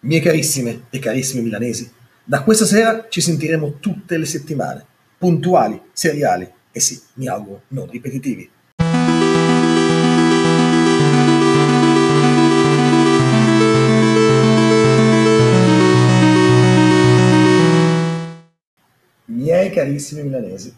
Mie carissime e carissimi milanesi, da questa sera ci sentiremo tutte le settimane, puntuali, seriali e sì, mi auguro, non ripetitivi. Miei carissimi milanesi,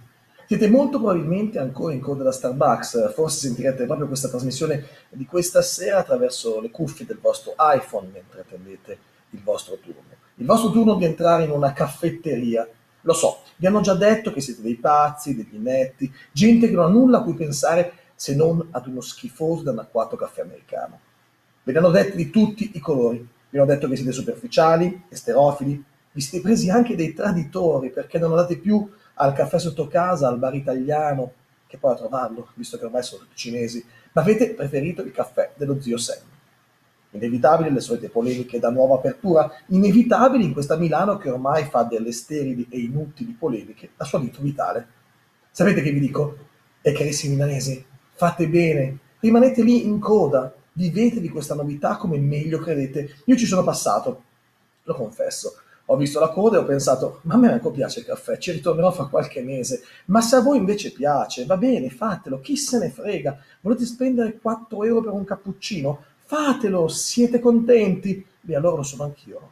siete molto probabilmente ancora in coda da Starbucks, forse sentirete proprio questa trasmissione di questa sera attraverso le cuffie del vostro iPhone mentre attendete il vostro turno. Il vostro turno di entrare in una caffetteria. Lo so, vi hanno già detto che siete dei pazzi, degli inetti, gente che non ha nulla a cui pensare se non ad uno schifoso da anacquato caffè americano. Ve ne hanno detti di tutti i colori. Vi hanno detto che siete superficiali, esterofili, vi siete presi anche dei traditori perché non andate più al caffè sotto casa, al bar italiano, che poi a trovarlo, visto che ormai sono tutti cinesi, ma avete preferito il caffè dello zio Sam. Inevitabili le solite polemiche da nuova apertura, inevitabili in questa Milano che ormai fa delle sterili e inutili polemiche la sua vita vitale. Sapete che vi dico? E carissimi milanesi, fate bene, rimanete lì in coda, vivetevi questa novità come meglio credete. Io ci sono passato, lo confesso. Ho visto la coda e ho pensato, ma a me anche piace il caffè, ci ritornerò fra qualche mese. Ma se a voi invece piace, va bene, fatelo, chi se ne frega. Volete spendere 4 euro per un cappuccino? Fatelo, siete contenti? Beh, allora lo sono anch'io.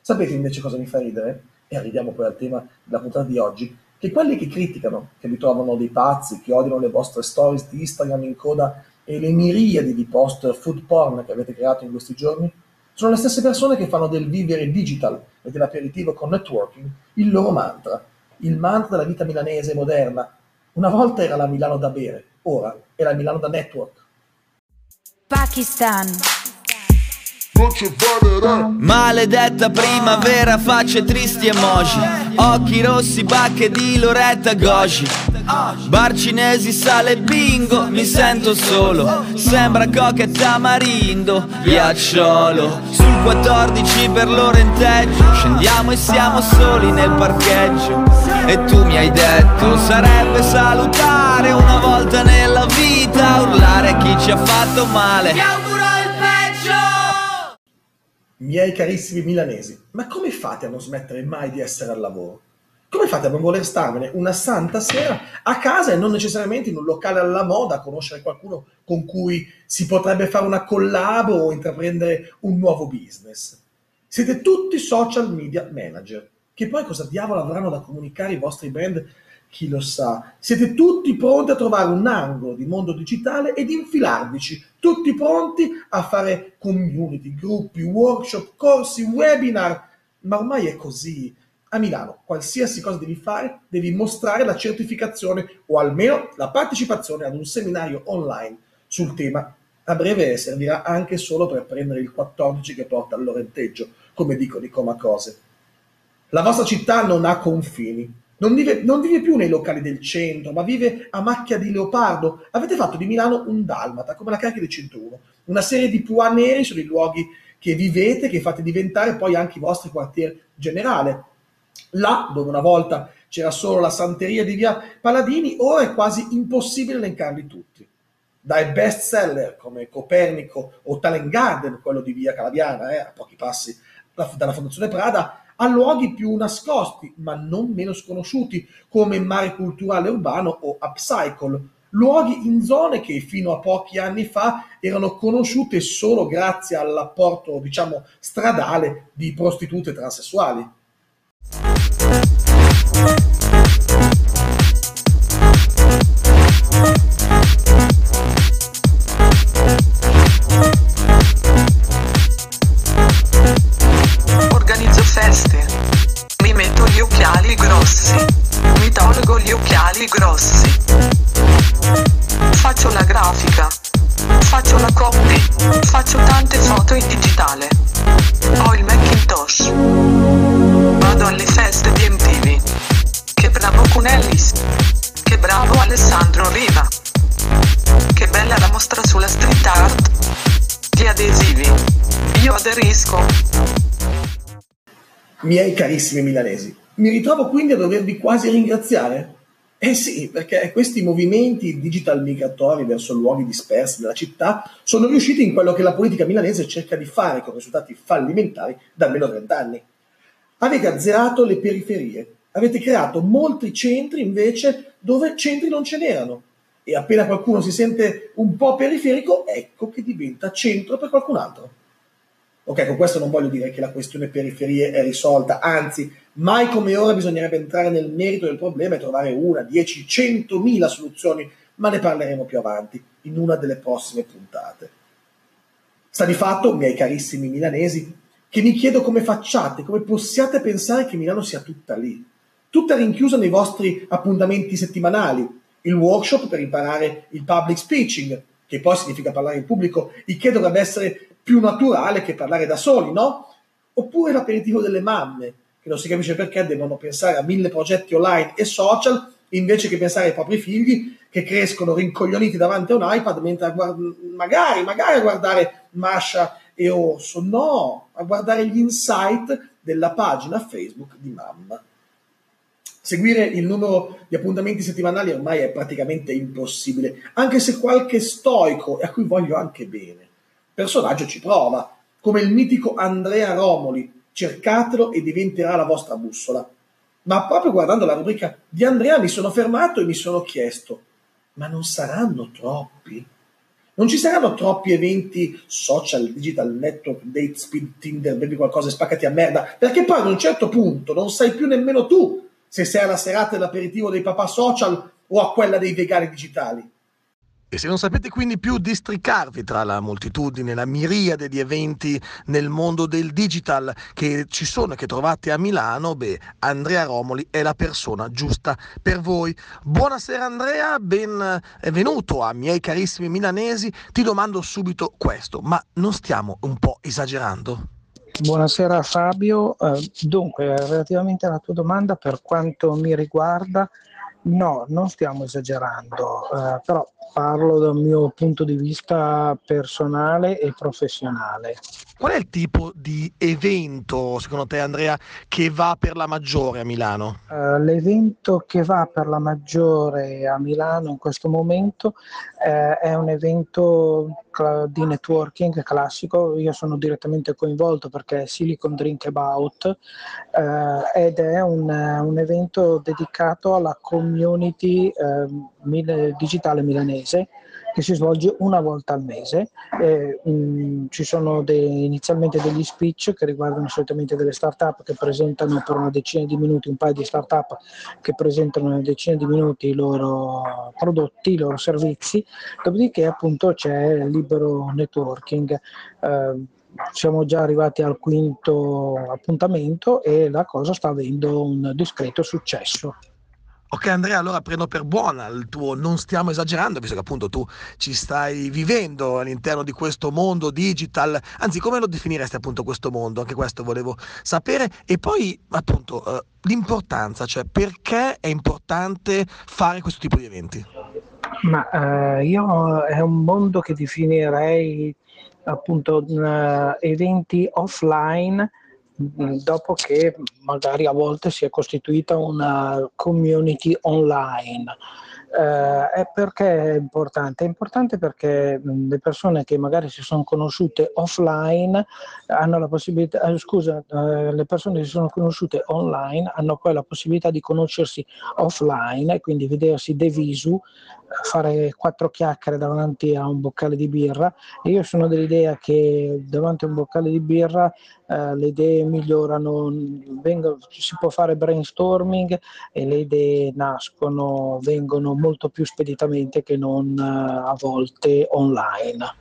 Sapete invece cosa mi fa ridere? E arriviamo poi al tema della puntata di oggi. Che quelli che criticano, che vi trovano dei pazzi, che odiano le vostre stories di Instagram in coda e le miriadi di post food porn che avete creato in questi giorni, sono le stesse persone che fanno del vivere digital e dell'aperitivo con networking il loro mantra, il mantra della vita milanese moderna. Una volta era la Milano da bere, ora è la Milano da network. Pakistan. Maledetta primavera, facce tristi emoji. Occhi rossi, bacche di Loretta Goji Bar cinesi, sale bingo, mi sento solo. Sembra coca e tamarindo, ghiacciolo. Sul 14 per l'orenteggio Scendiamo e siamo soli nel parcheggio. E tu mi hai detto sarebbe salutare una volta nella vita Urlare chi ci ha fatto male. Miei carissimi milanesi, ma come fate a non smettere mai di essere al lavoro? Come fate a non voler starvene una santa sera a casa e non necessariamente in un locale alla moda a conoscere qualcuno con cui si potrebbe fare una collab o intraprendere un nuovo business? Siete tutti social media manager, che poi cosa diavolo avranno da comunicare i vostri brand chi lo sa. Siete tutti pronti a trovare un angolo di mondo digitale ed infilarvici, tutti pronti a fare community, gruppi, workshop, corsi, webinar. Ma ormai è così. A Milano, qualsiasi cosa devi fare, devi mostrare la certificazione o almeno la partecipazione ad un seminario online sul tema. A breve servirà anche solo per prendere il 14 che porta al Lorenteggio, come dicono i Comacose. La vostra città non ha confini, non vive, non vive, più nei locali del centro, ma vive a macchia di leopardo. Avete fatto di Milano un dalmata, come la carica del 101. Una serie di pua neri sono i luoghi che vivete, che fate diventare poi anche i vostri quartier generale. Là, dove una volta c'era solo la santeria di via Paladini, ora è quasi impossibile elencarli tutti. Dai best seller come Copernico o Talent Garden, quello di via Calabiana, eh, a pochi passi dalla Fondazione Prada, a luoghi più nascosti, ma non meno sconosciuti, come Mare Culturale Urbano o Upcycle, luoghi in zone che fino a pochi anni fa erano conosciute solo grazie all'apporto, diciamo, stradale di prostitute transessuali. Miei carissimi milanesi, mi ritrovo quindi a dovervi quasi ringraziare Eh sì, perché questi movimenti digital migratori verso luoghi dispersi della città sono riusciti in quello che la politica milanese cerca di fare con risultati fallimentari da almeno 30 anni. Avete azzerato le periferie, avete creato molti centri invece dove centri non ce n'erano. E appena qualcuno si sente un po' periferico, ecco che diventa centro per qualcun altro. Ok, con questo non voglio dire che la questione periferie è risolta, anzi, mai come ora bisognerebbe entrare nel merito del problema e trovare una, dieci, centomila soluzioni, ma ne parleremo più avanti, in una delle prossime puntate. Sta di fatto, miei carissimi milanesi, che mi chiedo come facciate, come possiate pensare che Milano sia tutta lì, tutta rinchiusa nei vostri appuntamenti settimanali, il workshop per imparare il public speaking, che poi significa parlare in pubblico, il che dovrebbe essere più naturale che parlare da soli, no? Oppure l'aperitivo delle mamme, che non si capisce perché devono pensare a mille progetti online e social invece che pensare ai propri figli che crescono rincoglioniti davanti a un iPad mentre guard- magari, magari a guardare Masha e Orso, no, a guardare gli insight della pagina Facebook di mamma. Seguire il numero di appuntamenti settimanali ormai è praticamente impossibile, anche se qualche stoico, e a cui voglio anche bene, personaggio ci prova, come il mitico Andrea Romoli. Cercatelo e diventerà la vostra bussola. Ma proprio guardando la rubrica di Andrea mi sono fermato e mi sono chiesto, ma non saranno troppi? Non ci saranno troppi eventi social, digital network, date, speed, Tinder, bevi qualcosa e spaccati a merda, perché poi ad un certo punto non sai più nemmeno tu se sei alla serata dell'aperitivo dei papà social o a quella dei vegani digitali. E se non sapete quindi più districarvi tra la moltitudine, la miriade di eventi nel mondo del digital che ci sono e che trovate a Milano, beh, Andrea Romoli è la persona giusta per voi. Buonasera Andrea, benvenuto a miei carissimi milanesi. Ti domando subito questo, ma non stiamo un po' esagerando? Buonasera Fabio, uh, dunque relativamente alla tua domanda per quanto mi riguarda, no, non stiamo esagerando, uh, però parlo dal mio punto di vista personale e professionale. Qual è il tipo di evento, secondo te Andrea, che va per la maggiore a Milano? Uh, l'evento che va per la maggiore a Milano in questo momento uh, è un evento di networking classico, io sono direttamente coinvolto perché è Silicon Drink About uh, ed è un, un, evento dedicato alla community mil- digitale milanese che si svolge una volta al mese. Eh, mh, mm, ci sono de- inizialmente degli speech che riguardano solitamente delle start-up che presentano per una decina di minuti, un paio di start-up che presentano una decina di minuti i loro prodotti, i loro servizi, dopodiché appunto c'è il libero networking. Eh, siamo già arrivati al quinto appuntamento e la cosa sta avendo un discreto successo. Ok Andrea, allora prendo per buona il tuo non stiamo esagerando, visto che appunto tu ci stai vivendo all'interno di questo mondo digital, anzi come lo definiresti appunto questo mondo? Anche questo volevo sapere e poi appunto eh, l'importanza, cioè perché è importante fare questo tipo di eventi? Ma eh, io è un mondo che definirei appunto uh, eventi offline dopo che magari a volte si è costituita una community online eh, perché è importante? È importante perché le persone che magari si sono conosciute offline hanno la possibilità, eh, scusa, eh, le persone che si sono conosciute online hanno poi la possibilità di conoscersi offline e quindi vedersi de visu, fare quattro chiacchiere davanti a un boccale di birra. E io sono dell'idea che davanti a un boccale di birra eh, le idee migliorano, vengono, si può fare brainstorming e le idee nascono, vengono molto più speditamente che non eh, a volte online.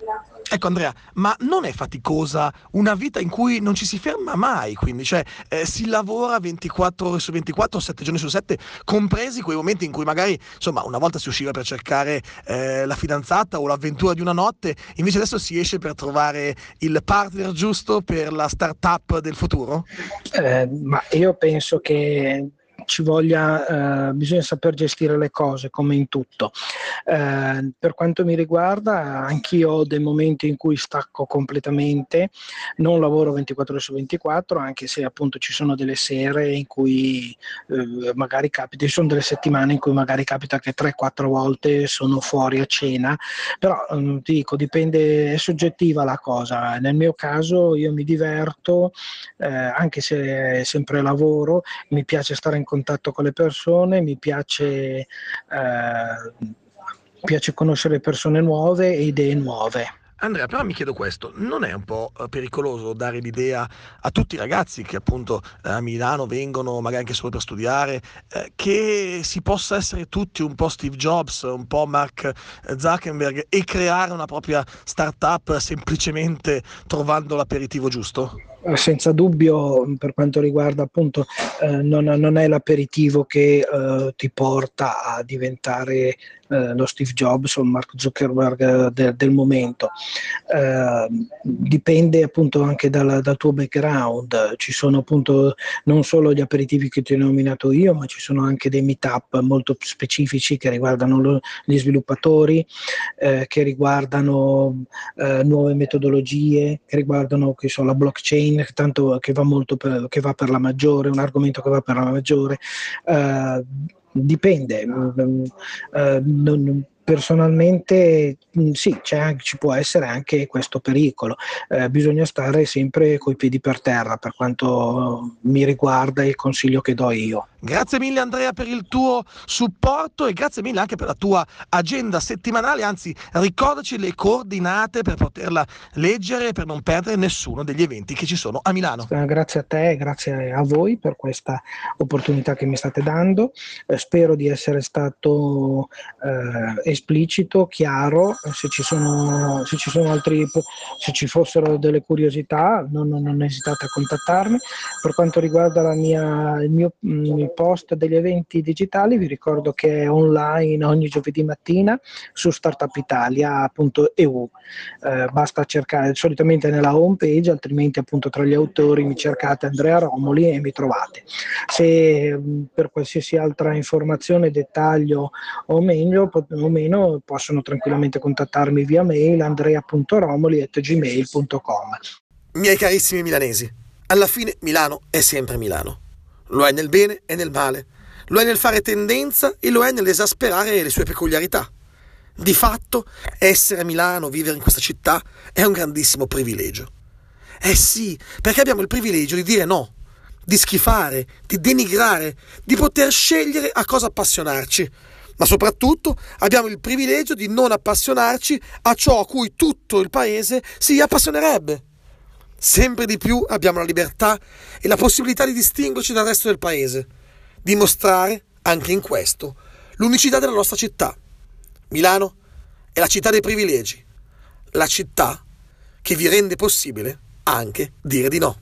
Ecco Andrea, ma non è faticosa una vita in cui non ci si ferma mai, quindi cioè eh, si lavora 24 ore su 24, 7 giorni su 7, compresi quei momenti in cui magari insomma una volta si usciva per cercare eh, la fidanzata o l'avventura di una notte, invece adesso si esce per trovare il partner giusto per la startup del futuro? Eh, ma io penso che ci voglia, eh, bisogna saper gestire le cose come in tutto. Eh, per quanto mi riguarda, anch'io ho dei momenti in cui stacco completamente, non lavoro 24 ore su 24, anche se appunto ci sono delle sere in cui eh, magari capita, ci sono delle settimane in cui magari capita che 3-4 volte sono fuori a cena, però mm, ti dico, dipende, è soggettiva la cosa. Nel mio caso io mi diverto, eh, anche se è sempre lavoro, mi piace stare in contatto con le persone, mi piace, eh, piace conoscere persone nuove e idee nuove. Andrea, però mi chiedo questo, non è un po' pericoloso dare l'idea a tutti i ragazzi che appunto eh, a Milano vengono magari anche solo per studiare, eh, che si possa essere tutti un po' Steve Jobs, un po' Mark Zuckerberg e creare una propria startup semplicemente trovando l'aperitivo giusto? Senza dubbio per quanto riguarda appunto eh, non, non, è l'aperitivo che eh, ti porta a diventare eh, lo Steve Jobs o Mark Zuckerberg eh, de, del momento. Eh, dipende appunto anche dal, dal, tuo background, ci sono appunto non solo gli aperitivi che ti ho nominato io, ma ci sono anche dei meetup molto specifici che riguardano lo, gli sviluppatori, eh, che riguardano eh, nuove metodologie, che riguardano che so, la blockchain, tanto che va, molto per, che va per la maggiore, un argomento che va per la maggiore. Uh, dipende. Uh, non, personalmente mm, sì, ci può essere anche questo pericolo. Eh, bisogna stare sempre coi piedi per terra per quanto mi riguarda il consiglio che do io. Grazie mille Andrea per il tuo supporto e grazie mille anche per la tua agenda settimanale, anzi ricordaci le coordinate per poterla leggere per non perdere nessuno degli eventi che ci sono a Milano. Eh, grazie a te e grazie a voi per questa opportunità che mi state dando. Eh, spero di essere stato eh, esplicito, chiaro, se ci sono, se ci sono altri, se ci fossero delle curiosità non, non esitate a contattarmi. Per quanto riguarda mia, il mio, il post degli eventi digitali, vi ricordo che è online ogni giovedì mattina su startupitalia.eu. Eh, basta cercare solitamente nella home page, altrimenti appunto tra gli autori mi cercate Andrea Romoli e mi trovate. Se per qualsiasi altra informazione, dettaglio o meglio o meno, possono tranquillamente contattarmi via mail andrea.romoli.gmail.com. Miei carissimi milanesi, alla fine Milano è sempre Milano. Lo è nel bene e nel male, lo è nel fare tendenza e lo è nell'esasperare le sue peculiarità. Di fatto, essere a Milano, vivere in questa città, è un grandissimo privilegio. Eh sì, perché abbiamo il privilegio di dire no, di schifare, di denigrare, di poter scegliere a cosa appassionarci. Ma soprattutto abbiamo il privilegio di non appassionarci a ciò a cui tutto il paese si appassionerebbe. Sempre di più abbiamo la libertà e la possibilità di distinguerci dal resto del paese, dimostrare, anche in questo, l'unicità della nostra città. Milano è la città dei privilegi, la città che vi rende possibile anche dire di no.